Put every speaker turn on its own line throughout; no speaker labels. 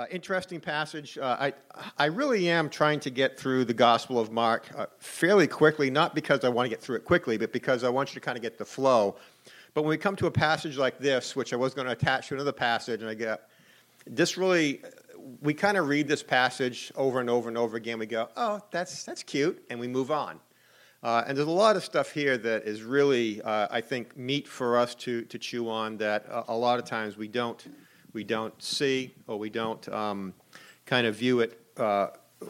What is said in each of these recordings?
Uh, interesting passage. Uh, I, I really am trying to get through the Gospel of Mark uh, fairly quickly, not because I want to get through it quickly, but because I want you to kind of get the flow. But when we come to a passage like this, which I was going to attach to another passage, and I get this really, we kind of read this passage over and over and over again. We go, oh, that's, that's cute, and we move on. Uh, and there's a lot of stuff here that is really, uh, I think, meat for us to, to chew on that a, a lot of times we don't we don't see or we don't um, kind of view it uh,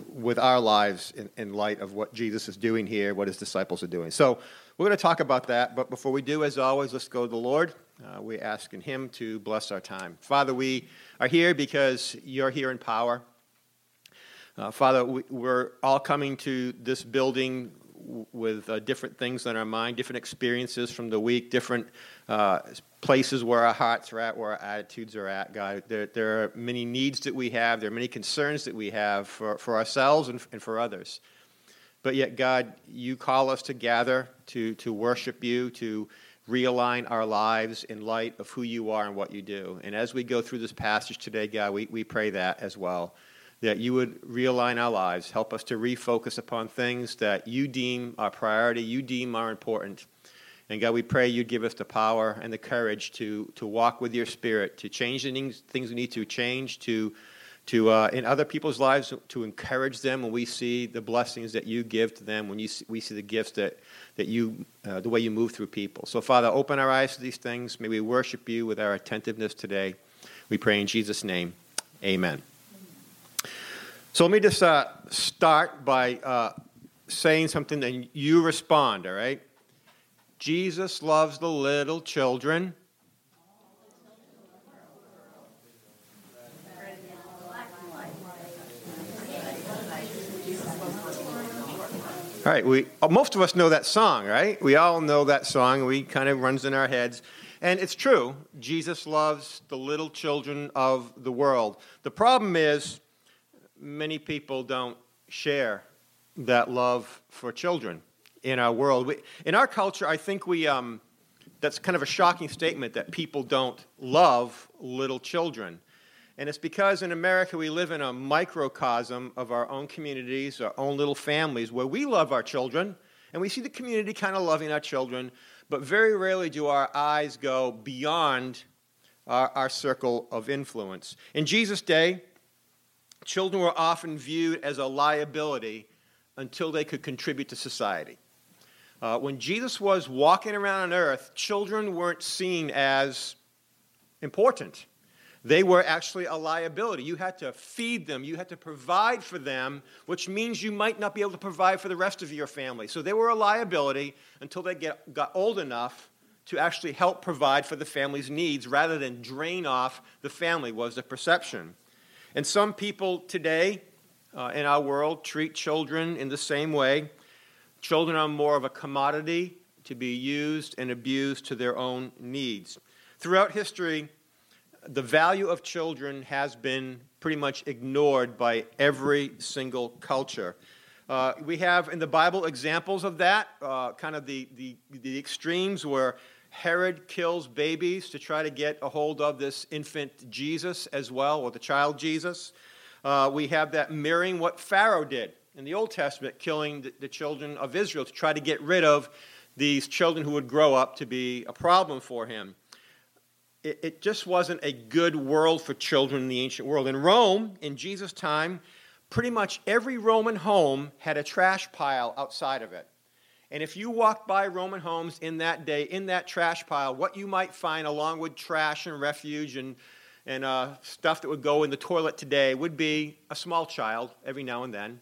with our lives in, in, light of what Jesus is doing here, what his disciples are doing. So we're going to talk about that, but before we do, as always, let's go to the Lord. Uh, we're asking him to bless our time. Father, we are here because you're here in power. Uh, Father, we, are all coming to this building with uh, different things on our mind, different experiences from the week, different uh, places where our hearts are at, where our attitudes are at, God. There, there are many needs that we have, there are many concerns that we have for, for ourselves and, and for others. But yet, God, you call us to gather, to, to worship you, to realign our lives in light of who you are and what you do. And as we go through this passage today, God, we, we pray that as well. That you would realign our lives, help us to refocus upon things that you deem our priority, you deem are important and God, we pray you'd give us the power and the courage to, to walk with your spirit, to change the things, things we need to change, to, to uh, in other people's lives, to encourage them when we see the blessings that you give to them, when you see, we see the gifts that, that you, uh, the way you move through people. So, Father, open our eyes to these things. May we worship you with our attentiveness today. We pray in Jesus' name. Amen. So let me just uh, start by uh, saying something and you respond, all right? Jesus loves the little children. All right, we most of us know that song, right? We all know that song. We kind of runs in our heads. And it's true. Jesus loves the little children of the world. The problem is many people don't share that love for children in our world. We, in our culture, I think we, um, that's kind of a shocking statement that people don't love little children. And it's because in America we live in a microcosm of our own communities, our own little families, where we love our children, and we see the community kind of loving our children, but very rarely do our eyes go beyond our, our circle of influence. In Jesus' day, children were often viewed as a liability until they could contribute to society. Uh, when Jesus was walking around on earth, children weren't seen as important. They were actually a liability. You had to feed them, you had to provide for them, which means you might not be able to provide for the rest of your family. So they were a liability until they get, got old enough to actually help provide for the family's needs rather than drain off the family, was the perception. And some people today uh, in our world treat children in the same way. Children are more of a commodity to be used and abused to their own needs. Throughout history, the value of children has been pretty much ignored by every single culture. Uh, we have in the Bible examples of that, uh, kind of the, the, the extremes where Herod kills babies to try to get a hold of this infant Jesus as well, or the child Jesus. Uh, we have that mirroring what Pharaoh did in the Old Testament killing the, the children of Israel to try to get rid of these children who would grow up to be a problem for him. It, it, just wasn't a good world for children in the ancient world. In Rome, in Jesus' time, pretty much every Roman home had a trash pile outside of it. And if you walked by Roman homes in that day, in that trash pile, what you might find along with trash and refuge and, and uh, stuff that would go in the toilet today would be a small child every now and then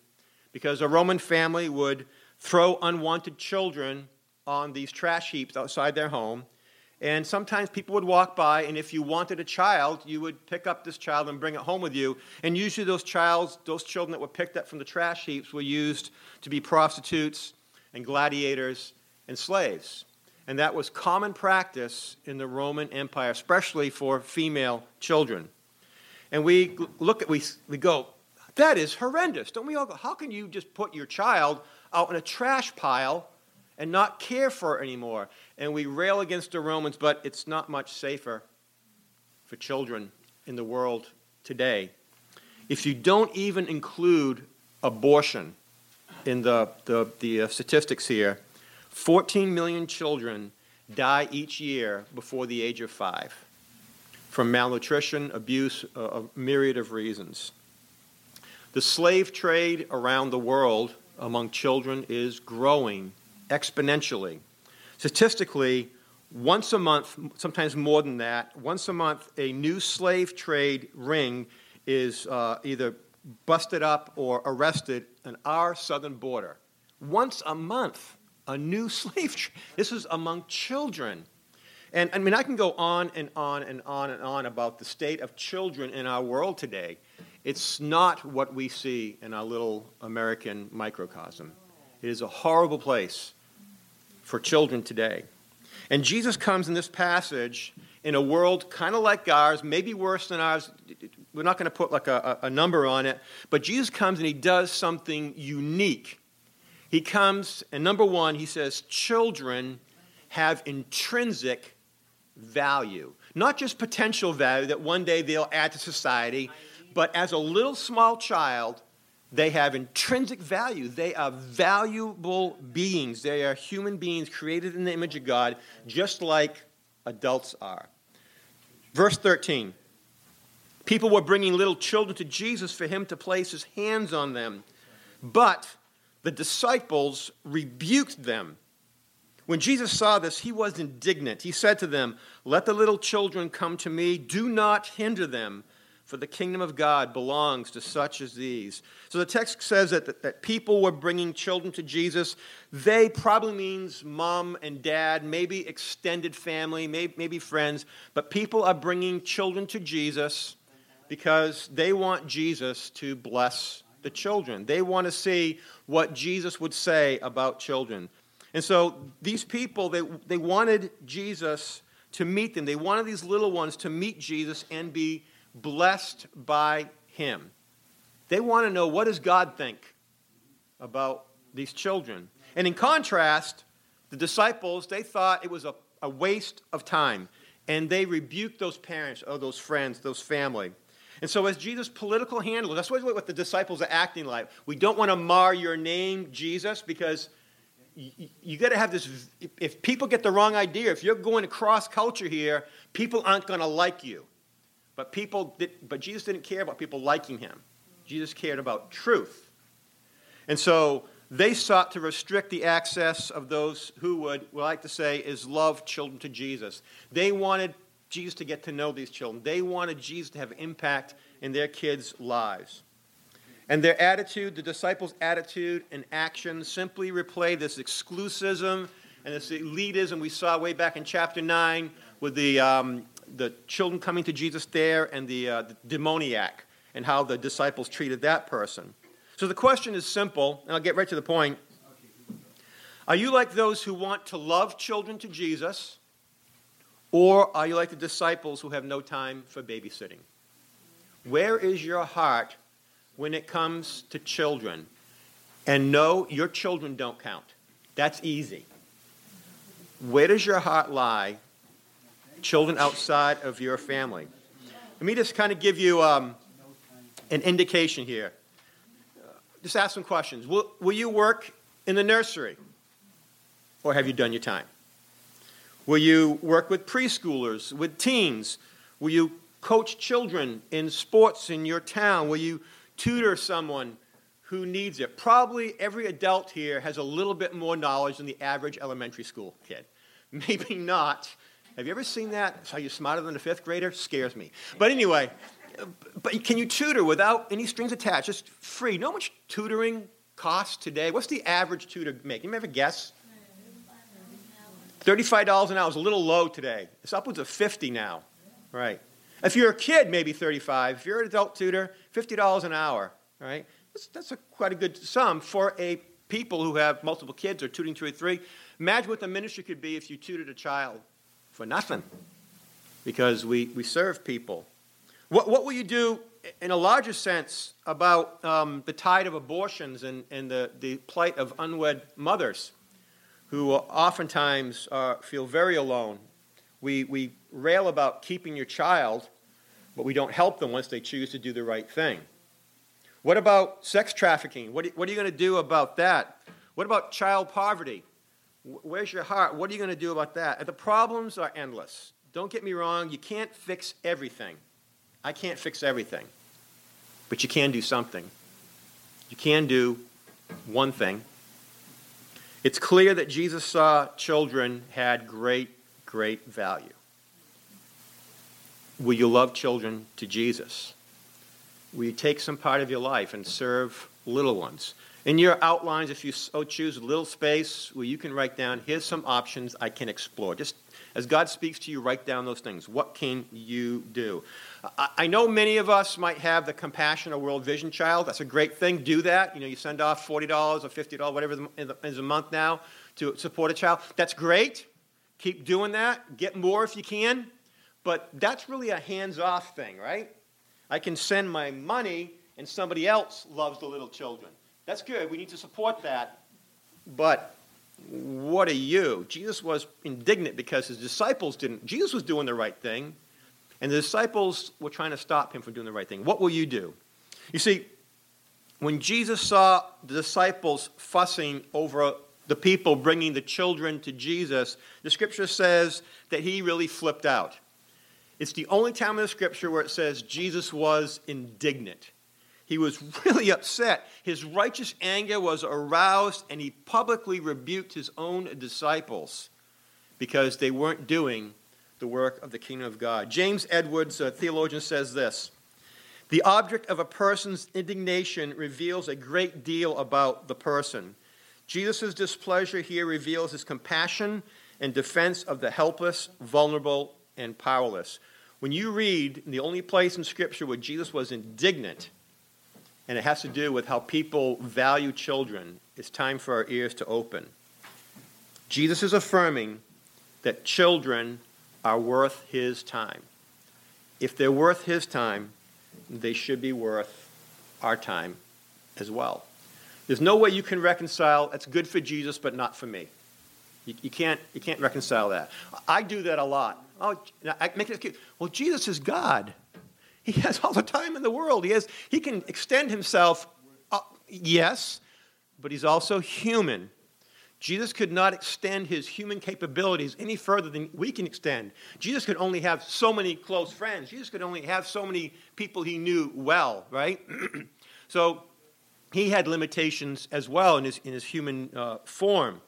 because a Roman family would throw unwanted children on these trash heaps outside their home. And sometimes people would walk by, and if you wanted a child, you would pick up this child and bring it home with you. And usually, those, childs, those children that were picked up from the trash heaps were used to be prostitutes and gladiators and slaves. And that was common practice in the Roman Empire, especially for female children. And we look at, we, we go, that is horrendous. Don't we all go, how can you just put your child out in a trash pile and not care for it anymore? And we rail against the Romans, but it's not much safer for children in the world today. if you don't even include abortion in the, the, the uh, statistics here, 14 million children die each year before the age of five from malnutrition, abuse, uh, a myriad of reasons. The slave trade around the world among children is growing exponentially. Statistically, once a month, sometimes more than that, once a month, a new slave trade ring is uh, either busted up or arrested on our southern border. Once a month, a new slave trade. This is among children. And I mean, I can go on and on and on and on about the state of children in our world today. It's not what we see in our little American microcosm. It is a horrible place for children today. And Jesus comes in this passage in a world kind of like ours, maybe worse than ours. We're not going to put like a, a, number on it, but Jesus comes and he does something unique. He comes, and number one, he says, children have intrinsic value. Not just potential value that one day they'll add to society, but as a little small child, they have intrinsic value. They are valuable beings. They are human beings created in the image of God, just like adults are. Verse 13 People were bringing little children to Jesus for him to place his hands on them, but the disciples rebuked them. When Jesus saw this, he was indignant. He said to them, Let the little children come to me, do not hinder them for the kingdom of God belongs to such as these. So the text says that, that, that, people were bringing children to Jesus. They probably means mom and dad, maybe extended family, maybe, maybe friends, but people are bringing children to Jesus because they want Jesus to bless the children. They want to see what Jesus would say about children. And so these people, they, they wanted Jesus to meet them. They wanted these little ones to meet Jesus and be blessed by him. They want to know what does God think about these children. And in contrast, the disciples, they thought it was a, a waste of time. And they rebuked those parents or those friends, those family. And so, as Jesus' political handler, that's what, the disciples are acting like. We don't want to mar your name, Jesus, because you, you got to have this. If people get the wrong idea, if you're going across culture here, people aren't going to like you. But people did, but Jesus didn't care about people liking him. Jesus cared about truth. And so they sought to restrict the access of those who would, we like to say, is love children to Jesus. They wanted Jesus to get to know these children. They wanted Jesus to have impact in their kids' lives. And their attitude, the disciples' attitude and action, simply replay this exclusivism and this elitism we saw way back in chapter 9 with the, um, the children coming to Jesus there and the, uh, the demoniac and how the disciples treated that person. So the question is simple, and I'll get right to the point. Are you like those who want to love children to Jesus, or are you like the disciples who have no time for babysitting? Where is your heart when it comes to children? And no, your children don't count. That's easy. Where does your heart lie children outside of your family. Let me just kind of give you um, an indication here. Just ask some questions. Will, will you work in the nursery? Or have you done your time? Will you work with preschoolers, with teens? Will you coach children in sports in your town? Will you tutor someone who needs it? Probably every adult here has a little bit more knowledge than the average elementary school kid. Maybe not, have you ever seen that? How you're smarter than a fifth grader? Scares me. But anyway, but can you tutor without any strings attached? Just free. You know how much tutoring costs today? What's the average tutor make? You may have a guess? $35 an hour is a little low today. It's upwards of 50 now. Right. If you're a kid, maybe 35. If you're an adult tutor, $50 an hour. Right. That's, that's a, quite a good sum for a people who have multiple kids or tutoring two or three. Imagine what the ministry could be if you tutored a child for nothing because we, we serve people. What, what will you do in a larger sense about um, the tide of abortions and, and the, the plight of unwed mothers who oftentimes uh, feel very alone? We, we rail about keeping your child, but we don't help them once they choose to do the right thing. What about sex trafficking? What, what are you going to do about that? What about child poverty? Where's your heart? What are you going to do about that? The problems are endless. Don't get me wrong, you can't fix everything. I can't fix everything. But you can do something. You can do one thing. It's clear that Jesus saw children had great, great value. Will you love children to Jesus? Will you take some part of your life and serve little ones? In your outlines, if you so choose, a little space where you can write down, here's some options I can explore. Just as God speaks to you, write down those things. What can you do? I know many of us might have the Compassion or World Vision Child. That's a great thing. Do that. You know, you send off $40 or $50, whatever is a month now, to support a child. That's great. Keep doing that. Get more if you can. But that's really a hands off thing, right? I can send my money and somebody else loves the little children. That's good. We need to support that. But what are you? Jesus was indignant because his disciples didn't. Jesus was doing the right thing, and the disciples were trying to stop him from doing the right thing. What will you do? You see, when Jesus saw the disciples fussing over the people bringing the children to Jesus, the scripture says that he really flipped out. It's the only time in the scripture where it says Jesus was indignant. He was really upset. His righteous anger was aroused, and he publicly rebuked his own disciples because they weren't doing the work of the kingdom of God. James Edwards, a theologian, says this The object of a person's indignation reveals a great deal about the person. Jesus' displeasure here reveals his compassion and defense of the helpless, vulnerable, and powerless. When you read the only place in Scripture where Jesus was indignant, and it has to do with how people value children, it's time for our ears to open. Jesus is affirming that children are worth his time. If they're worth his time, they should be worth our time as well. There's no way you can reconcile that's good for Jesus but not for me. You, you, can't, you can't reconcile that. I do that a lot. Oh, I make it cute. Well, Jesus is God. He has all the time in the world. He, has, he can extend himself, uh, yes, but he's also human. Jesus could not extend his human capabilities any further than we can extend. Jesus could only have so many close friends. Jesus could only have so many people he knew well, right? so he had limitations as well in his, in his human uh, form.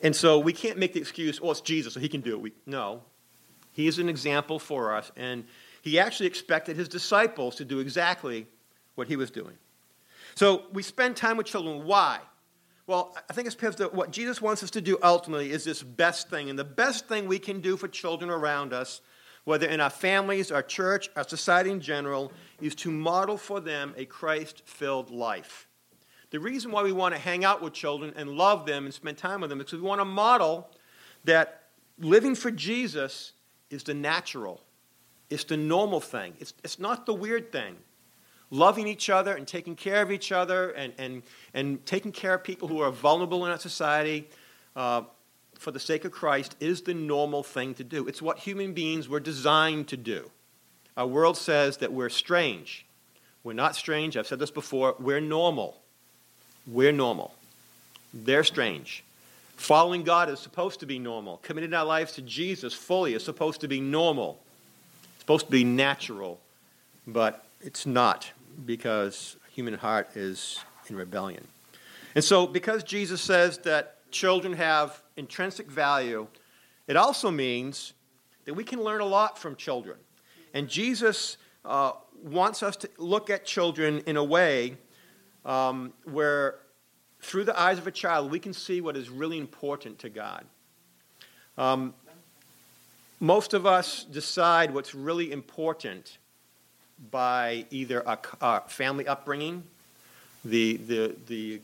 And so we can't make the excuse, oh, it's Jesus, so he can do it. We, no. He is an example for us, and he actually expected his disciples to do exactly what he was doing. So we spend time with children. Why? Well, I think it's because what Jesus wants us to do ultimately is this best thing. And the best thing we can do for children around us, whether in our families, our church, our society in general, is to model for them a Christ filled life. The reason why we want to hang out with children and love them and spend time with them is because we want to model that living for Jesus is the natural, it's the normal thing, it's, it's not the weird thing. Loving each other and taking care of each other and, and, and taking care of people who are vulnerable in our society uh, for the sake of Christ is the normal thing to do. It's what human beings were designed to do. Our world says that we're strange. We're not strange. I've said this before. We're normal. We're normal. They're strange. Following God is supposed to be normal. Committing our lives to Jesus fully is supposed to be normal. Supposed to be natural, but it's not because human heart is in rebellion. And so, because Jesus says that children have intrinsic value, it also means that we can learn a lot from children. And Jesus uh, wants us to look at children in a way um, where through the eyes of a child we can see what is really important to God. Um, most of us decide what's really important by either a, a family upbringing, the, the, the,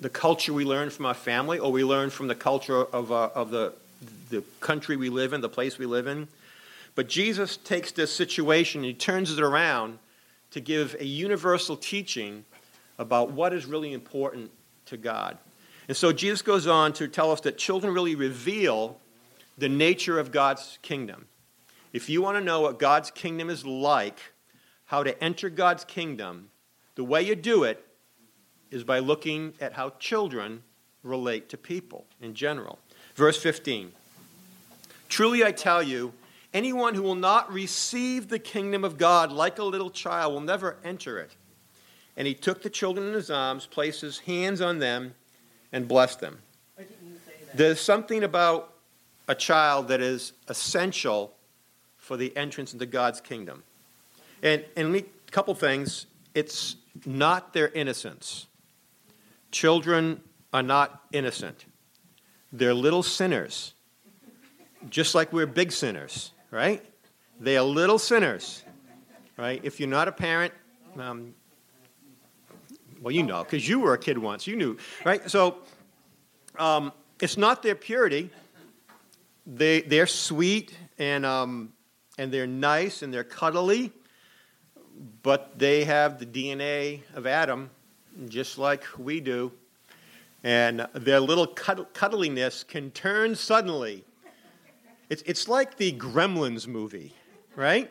the culture we learn from our family, or we learn from the culture of, uh, of the, the country we live in, the place we live in. But Jesus takes this situation and he turns it around to give a universal teaching about what is really important to God. And so Jesus goes on to tell us that children really reveal the nature of God's kingdom. If you want to know what God's kingdom is like, how to enter God's kingdom, the way you do it is by looking at how children relate to people in general. Verse 15 Truly I tell you, anyone who will not receive the kingdom of God like a little child will never enter it. And he took the children in his arms, placed his hands on them, and blessed them. There's something about a child that is essential for the entrance into God's kingdom. And, and a couple things. It's not their innocence. Children are not innocent. They're little sinners, just like we're big sinners, right? They are little sinners, right? If you're not a parent, um, well, you know, because you were a kid once, you knew, right? So um, it's not their purity. They, they're sweet and, um, and they're nice and they're cuddly, but they have the DNA of Adam, just like we do. And their little cuddliness can turn suddenly. It's, it's like the Gremlins movie, right?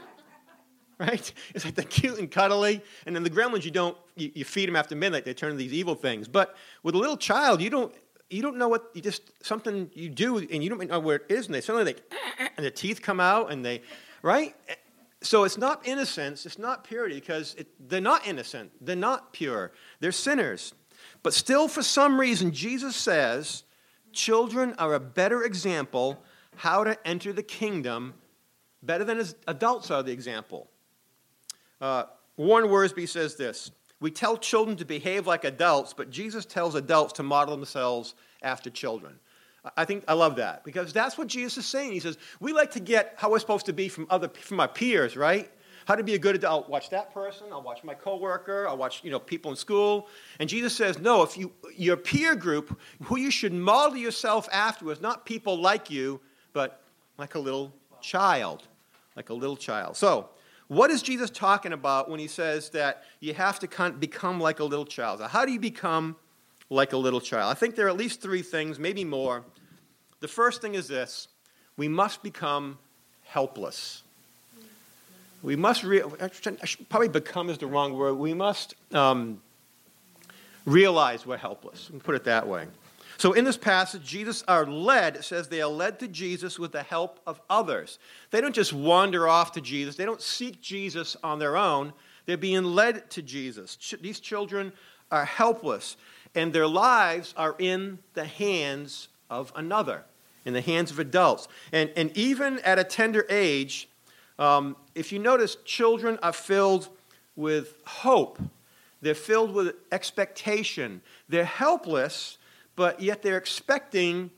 Right? It's like they're cute and cuddly, and then the gremlins, you don't, you, you feed them after midnight, they turn into these evil things. But with a little child, you don't, you don't know what you just something you do and you don't know where it is and they suddenly like and the teeth come out and they right? So it's not innocence it's not purity because it, they're not innocent. They're not pure. They're sinners. But still for some reason jesus says children are a better example how to enter the kingdom better than adults are the example. Uh, warren wiersbe says this we tell children to behave like adults, but Jesus tells adults to model themselves after children. I think I love that because that's what Jesus is saying. He says, we like to get how we're supposed to be from other from our peers, right? How to be a good adult. I'll watch that person, I'll watch my coworker, I'll watch, you know, people in school. And Jesus says, no, if you your peer group, who you should model yourself after is not people like you, but like a little child. Like a little child. So what is Jesus talking about when he says that you have to become like a little child? How do you become like a little child? I think there are at least three things, maybe more. The first thing is this we must become helpless. We must, re- probably become is the wrong word. We must um, realize we're helpless. Put it that way. So in this passage, Jesus are led, it says they are led to Jesus with the help of others. They don't just wander off to Jesus, they don't seek Jesus on their own. They're being led to Jesus. These children are helpless, and their lives are in the hands of another, in the hands of adults. And, and even at a tender age, um, if you notice, children are filled with hope. They're filled with expectation. They're helpless, but yet they're expecting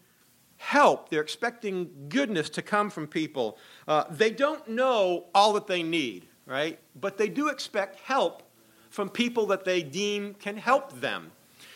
help. They're expecting goodness to come from people. Uh, they don't know all that they need, right? But they do expect help from people that they deem can help them.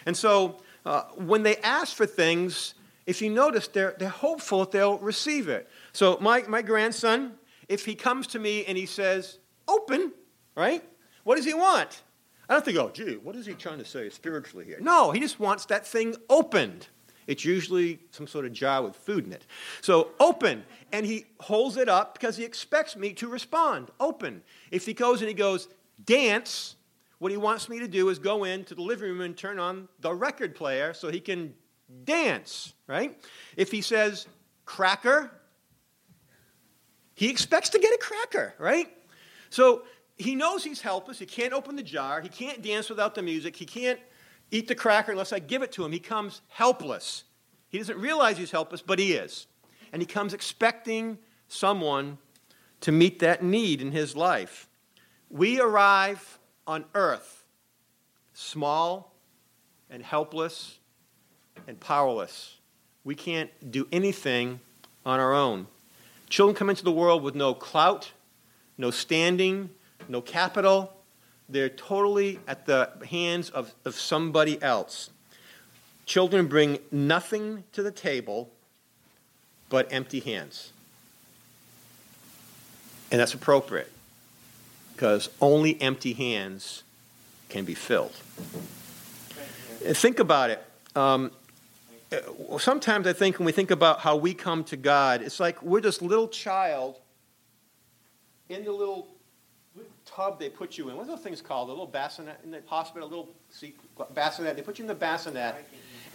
And so uh, when they ask for things, if you notice, they're, they're hopeful that they'll receive it. So my, my grandson, if he comes to me and he says, open, right? What does he want? I don't think, oh, gee, what is he trying to say spiritually here? No, he just wants that thing opened. It's usually some sort of jar with food in it. So open, and he holds it up because he expects me to respond. Open. If he goes and he goes, dance, what he wants me to do is go into the living room and turn on the record player so he can dance, right? If he says, cracker, he expects to get a cracker, right? So he knows he's helpless. He can't open the jar. He can't dance without the music. He can't eat the cracker unless I give it to him. He comes helpless. He doesn't realize he's helpless, but he is. And he comes expecting someone to meet that need in his life. We arrive on earth small and helpless and powerless. We can't do anything on our own. Children come into the world with no clout, no standing, no capital. They're totally at the hands of, of somebody else. Children bring nothing to the table but empty hands. And that's appropriate because only empty hands can be filled. Think about it. Um, sometimes I think when we think about how we come to God, it's like we're this little child in the little tub they put you in. What are those things called? A little bassinet in the hospital, a little bassinet. They put you in the bassinet.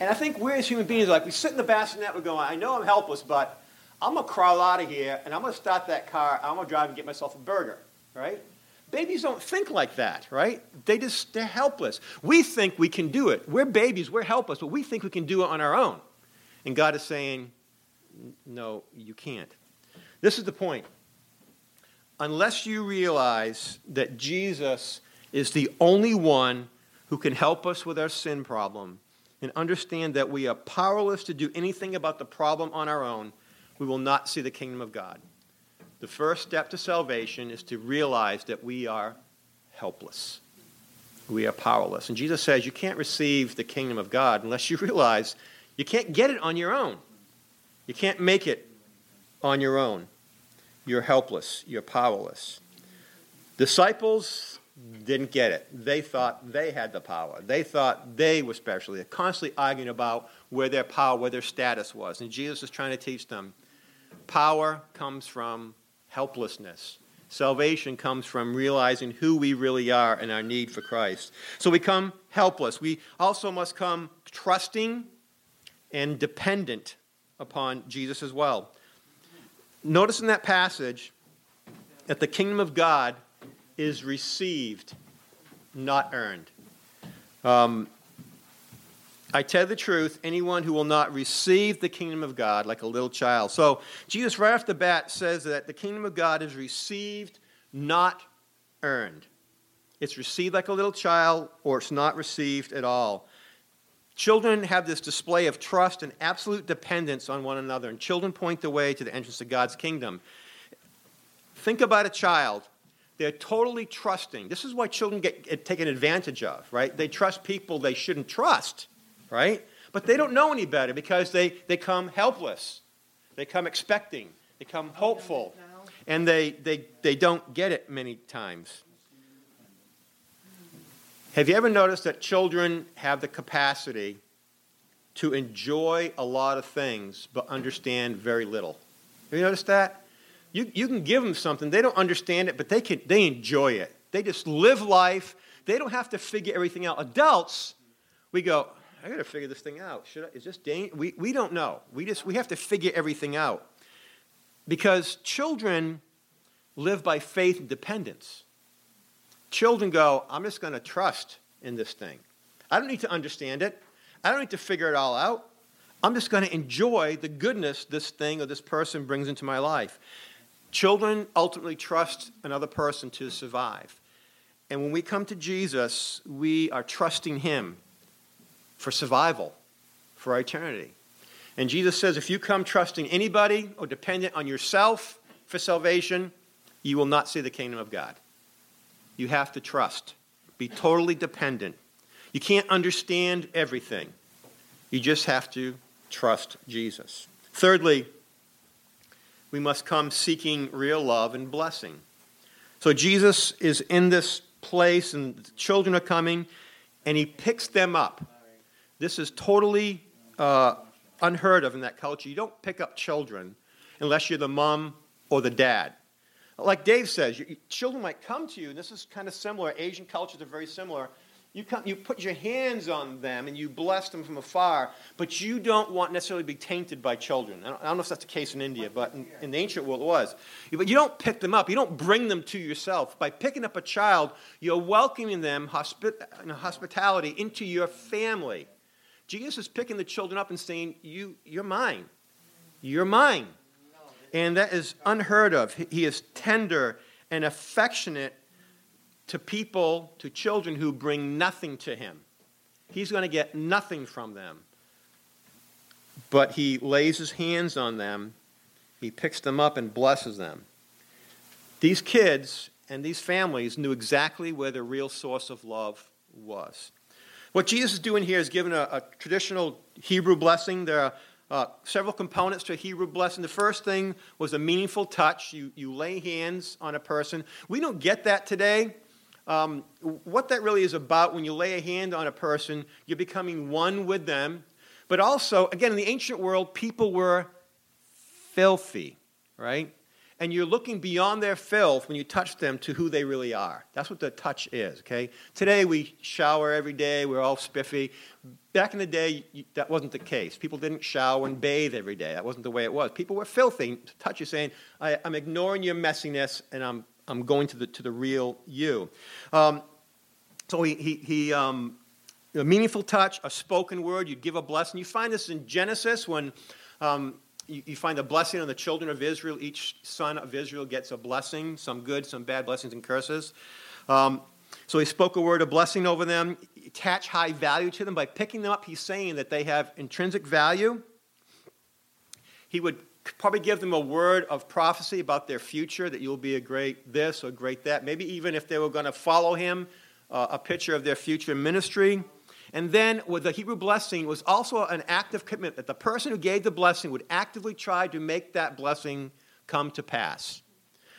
And I think we as human beings, like we sit in the bassinet, we're going, I know I'm helpless, but I'm going to crawl out of here and I'm going to start that car. I'm going to drive and get myself a burger, right? Babies don't think like that, right? They just, they're helpless. We think we can do it. We're babies, we're helpless, but we think we can do it on our own. And God is saying, no, you can't. This is the point. Unless you realize that Jesus is the only one who can help us with our sin problem and understand that we are powerless to do anything about the problem on our own, we will not see the kingdom of God. The first step to salvation is to realize that we are helpless. We are powerless. And Jesus says you can't receive the kingdom of God unless you realize you can't get it on your own. You can't make it on your own. You're helpless. You're powerless. Disciples didn't get it. They thought they had the power. They thought they were special. They're constantly arguing about where their power, where their status was. And Jesus is trying to teach them power comes from helplessness. Salvation comes from realizing who we really are and our need for Christ. So we come helpless. We also must come trusting and dependent upon Jesus as well. Notice in that passage that the kingdom of God is received, not earned. Um, I tell the truth, anyone who will not receive the kingdom of God like a little child. So Jesus, right off the bat, says that the kingdom of God is received, not earned. It's received like a little child, or it's not received at all. Children have this display of trust and absolute dependence on one another, and children point the way to the entrance of God's kingdom. Think about a child. They're totally trusting. This is why children get taken advantage of, right? They trust people they shouldn't trust right? But they don't know any better because they, they come helpless. They come expecting. They come hopeful. And they, they, they don't get it many times. Have you ever noticed that children have the capacity to enjoy a lot of things but understand very little? Have you noticed that? You, you can give them something, they don't understand it, but they, can, they enjoy it. They just live life. They don't have to figure everything out. Adults, we go, I got to figure this thing out. Should I, is this dangerous? We, we don't know. We just we have to figure everything out. Because children live by faith and dependence. Children go, I'm just going to trust in this thing. I don't need to understand it. I don't need to figure it all out. I'm just going to enjoy the goodness this thing or this person brings into my life. Children ultimately trust another person to survive. And when we come to Jesus, we are trusting Him for survival, for eternity. And Jesus says if you come trusting anybody or dependent on yourself for salvation, you will not see the kingdom of God. You have to trust, be totally dependent. You can't understand everything. You just have to trust Jesus. Thirdly, we must come seeking real love and blessing. So Jesus is in this place, and the children are coming, and he picks them up. This is totally uh, unheard of in that culture. You don't pick up children unless you're the mom or the dad. Like Dave says, children might come to you, and this is kind of similar. Asian cultures are very similar. You, come, you put your hands on them and you bless them from afar, but you don't want necessarily to be tainted by children. I don't, I don't know if that's the case in India, but in, in, the ancient world it was. But you don't pick them up. You don't bring them to yourself. By picking up a child, you're welcoming them hospi- hospitality into your family. Jesus is picking the children up and saying, you, You're mine. You're mine. And that is unheard of. He is tender and affectionate to people, to children who bring nothing to him. He's going to get nothing from them. But he lays his hands on them, he picks them up and blesses them. These kids and these families knew exactly where the real source of love was. What Jesus is doing here is giving a, a traditional Hebrew blessing. There are uh, several components to a Hebrew blessing. The first thing was a meaningful touch. You, you lay hands on a person. We don't get that today. Um, what that really is about when you lay a hand on a person, you're becoming one with them. But also, again, in the ancient world, people were filthy, right? And you're looking beyond their filth when you touch them to who they really are. That's what the touch is, okay? Today we shower every day, we're all spiffy. Back in the day, that wasn't the case. People didn't shower and bathe every day. That wasn't the way it was. People were filthy. Touch you saying, I, am ignoring your messiness and I'm, I'm going to the, to the real you. Um, so he, he, he um, a meaningful touch, a spoken word, you give a blessing. You find this in Genesis when um, you, you, find a blessing on the children of Israel. Each son of Israel gets a blessing, some good, some bad blessings and curses. Um, so he spoke a word of blessing over them, attach high value to them. By picking them up, he's saying that they have intrinsic value. He would probably give them a word of prophecy about their future, that you'll be a great this or great that. Maybe even if they were going to follow him, uh, a picture of their future ministry. And then with the Hebrew blessing was also an active commitment that the person who gave the blessing would actively try to make that blessing come to pass.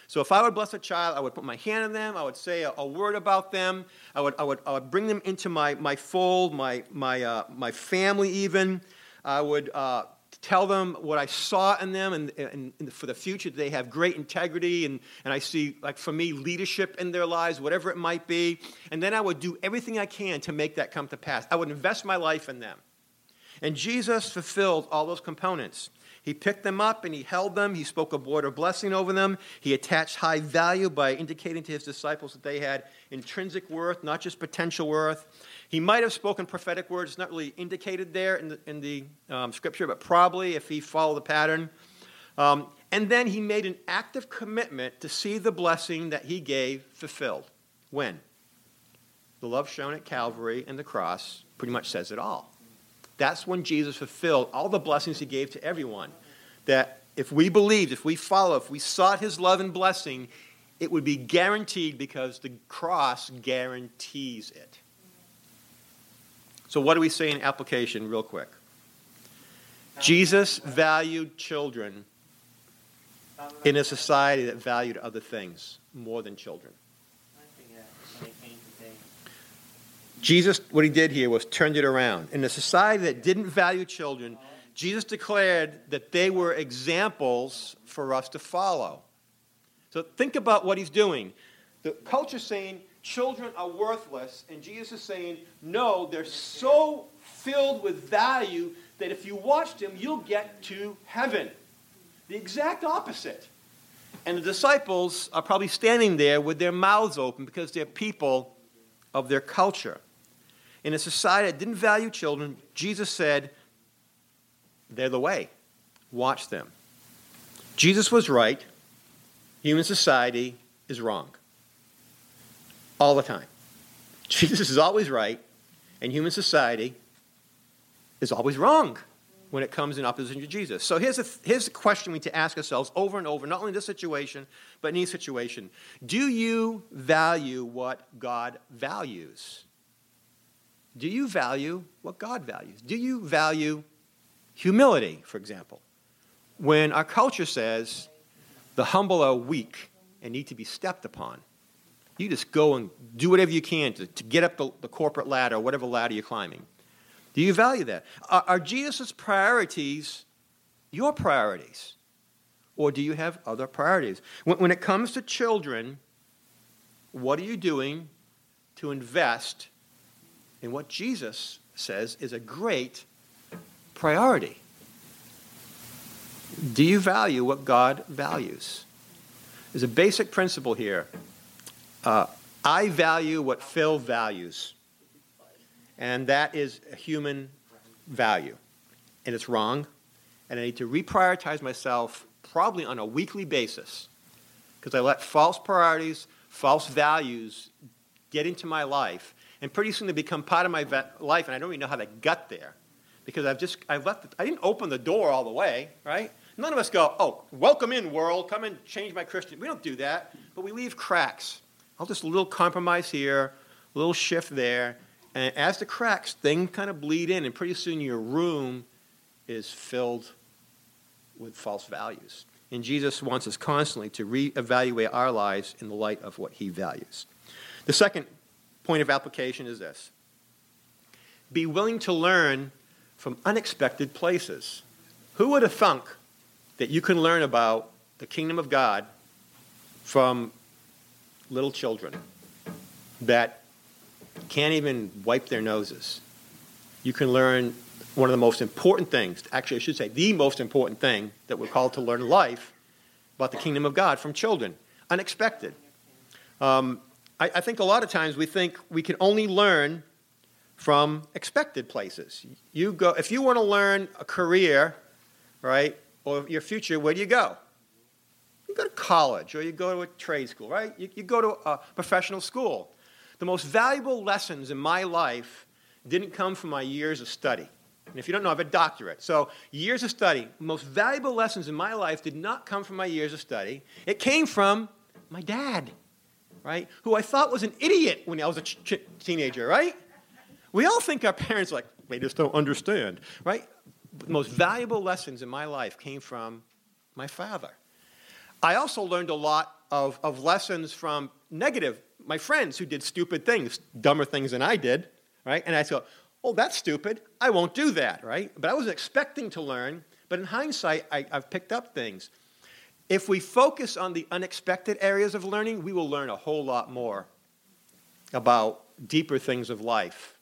So if I would bless a child, I would put my hand on them, I would say a, a word about them, I would, I, would, I would bring them into my, my fold, my, my, uh, my family even. I would uh, tell them what I saw in them and, and, and, for the future. They have great integrity, and, and I see, like for me, leadership in their lives, whatever it might be. And then I would do everything I can to make that come to pass. I would invest my life in them. And Jesus fulfilled all those components. He picked them up and he held them. He spoke a word of blessing over them. He attached high value by indicating to his disciples that they had intrinsic worth, not just potential worth. He might have spoken prophetic words, it's not really indicated there in the, in the um, scripture, but probably if he followed the pattern. Um, and then he made an active commitment to see the blessing that he gave fulfilled. When? The love shown at Calvary and the cross pretty much says it all. That's when Jesus fulfilled all the blessings he gave to everyone. That if we believed, if we followed, if we sought his love and blessing, it would be guaranteed because the cross guarantees it. So, what do we say in application, real quick? Jesus valued children in a society that valued other things more than children. Jesus, what he did here was turned it around. In a society that didn't value children, Jesus declared that they were examples for us to follow. So think about what he's doing. The culture saying children are worthless, and Jesus is saying, no, they're so filled with value that if you watch them, you'll get to heaven. The exact opposite. And the disciples are probably standing there with their mouths open because they're people of their culture. In a society that didn't value children, Jesus said, they're the way. Watch them. Jesus was right. Human society is wrong all the time. Jesus is always right, and human society is always wrong when it comes in opposition to Jesus. So here's a, here's a question we need to ask ourselves over and over, not only in this situation, but in any situation. Do you value what God values? Do you value what God values? Do you value humility, for example? When our culture says the humble are weak and need to be stepped upon, you just go and do whatever you can to, to get up the, the corporate ladder, or whatever ladder you're climbing. Do you value that? Are, are Jesus' priorities your priorities? Or do you have other priorities? When, when it comes to children, what are you doing to invest in what Jesus says is a great priority? Do you value what God values? There's a basic principle here uh, I value what Phil values, and that is a human value. And it's wrong, and I need to reprioritize myself probably on a weekly basis because I let false priorities, false values get into my life, and pretty soon they become part of my life, and I don't even know how they got there because I've just I've left. The, I didn't open the door all the way, right? None of us go, "Oh, welcome in, world. Come and change my Christian." We don't do that, but we leave cracks. I'll just a little compromise here, a little shift there. And as the cracks, things kind of bleed in, and pretty soon your room is filled with false values. And Jesus wants us constantly to reevaluate our lives in the light of what he values. The second point of application is this be willing to learn from unexpected places. Who would have thunk that you can learn about the kingdom of God from little children that can't even wipe their noses. You can learn one of the most important things, actually, I should say, the most important thing that we're called to learn in life about the kingdom of God from children. Unexpected. Um, I, I think a lot of times we think we can only learn from expected places. You go, if you want to learn a career, right, or your future, where do you go? You go to college or you go to a trade school, right? You, you go to a professional school. The most valuable lessons in my life didn't come from my years of study. And if you don't know, I have a doctorate. So, years of study, most valuable lessons in my life did not come from my years of study. It came from my dad, right? Who I thought was an idiot when I was a ch- teenager, right? We all think our parents like, they just don't understand, right? The most valuable lessons in my life came from my father. I also learned a lot of, of lessons from negative, my friends who did stupid things, dumber things than I did, right? And I thought, oh, that's stupid. I won't do that, right? But I was expecting to learn, but in hindsight, I, I've picked up things. If we focus on the unexpected areas of learning, we will learn a whole lot more about deeper things of life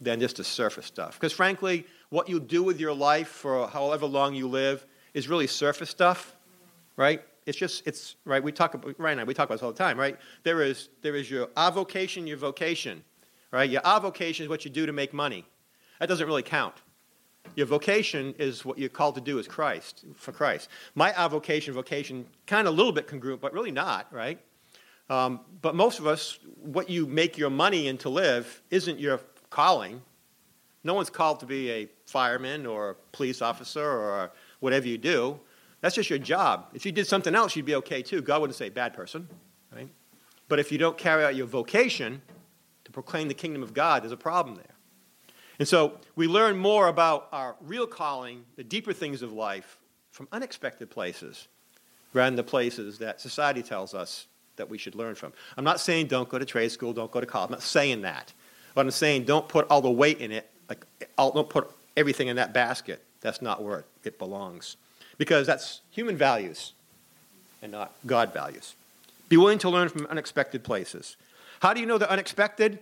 than just the surface stuff. Because frankly, what you do with your life for however long you live is really surface stuff, right? It's just, it's, right, we talk about, right now, we talk about this all the time, right? There is, there is your avocation, your vocation, right? Your avocation is what you do to make money. That doesn't really count. Your vocation is what you're called to do as Christ, for Christ. My avocation, vocation, kind of a little bit congruent, but really not, right? Um, but most of us, what you make your money in to live isn't your calling. No one's called to be a fireman or a police officer or whatever you do. That's just your job. If you did something else, you'd be okay too. God wouldn't say bad person, right? But if you don't carry out your vocation to proclaim the kingdom of God, there's a problem there. And so we learn more about our real calling, the deeper things of life, from unexpected places rather than the places that society tells us that we should learn from. I'm not saying don't go to trade school, don't go to college. I'm not saying that. But I'm saying don't put all the weight in it, like don't put everything in that basket. That's not where it belongs. Because that's human values and not God values. Be willing to learn from unexpected places. How do you know they're unexpected?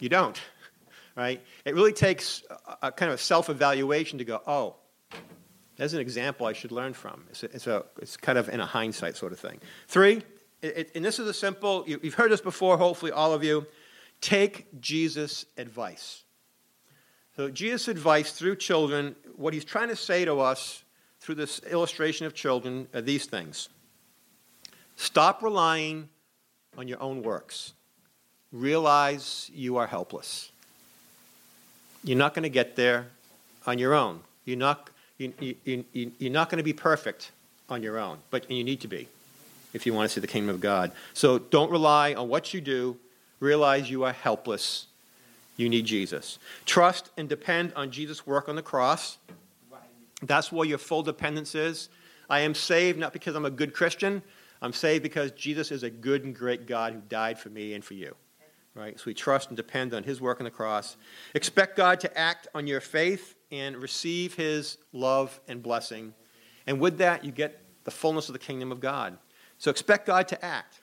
You don't, right? It really takes a, a kind of self evaluation to go, oh, there's an example I should learn from. It's, a, it's, a, it's kind of in a hindsight sort of thing. Three, it, it, and this is a simple, you, you've heard this before, hopefully, all of you. Take Jesus' advice. So, Jesus' advice through children, what he's trying to say to us through this illustration of children are these things Stop relying on your own works, realize you are helpless. You're not going to get there on your own. You're not, you, you, you, you're not going to be perfect on your own, but you need to be if you want to see the kingdom of God. So don't rely on what you do realize you are helpless. You need Jesus. Trust and depend on Jesus' work on the cross. That's where your full dependence is. I am saved not because I'm a good Christian. I'm saved because Jesus is a good and great God who died for me and for you. Right? So we trust and depend on his work on the cross. Expect God to act on your faith and receive his love and blessing. And with that, you get the fullness of the kingdom of God. So expect God to act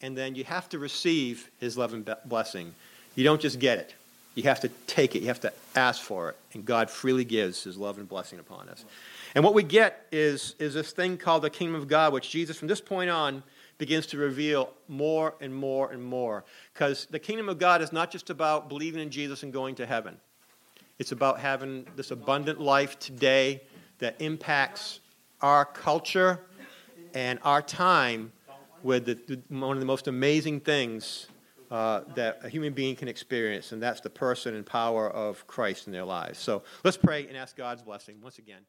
and then you have to receive his love and blessing. You don't just get it. You have to take it. You have to ask for it. And God freely gives his love and blessing upon us. And what we get is, is this thing called the kingdom of God, which Jesus, from this point on, begins to reveal more and more and more. Because the kingdom of God is not just about believing in Jesus and going to heaven, it's about having this abundant life today that impacts our culture and our time with the, the, one of the most amazing things uh, that a human being can experience, and that's the person and power of Christ in their lives. So let's pray and ask God's blessing once again.